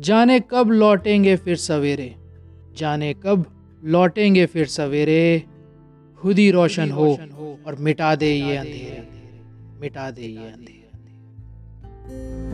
जाने कब लौटेंगे फिर सवेरे? जाने कब लौटेंगे फिर सवेरे? खुद ही रोशन हो और मिटा दे ये अंधेरे। मिटा दे ये अंधेरे।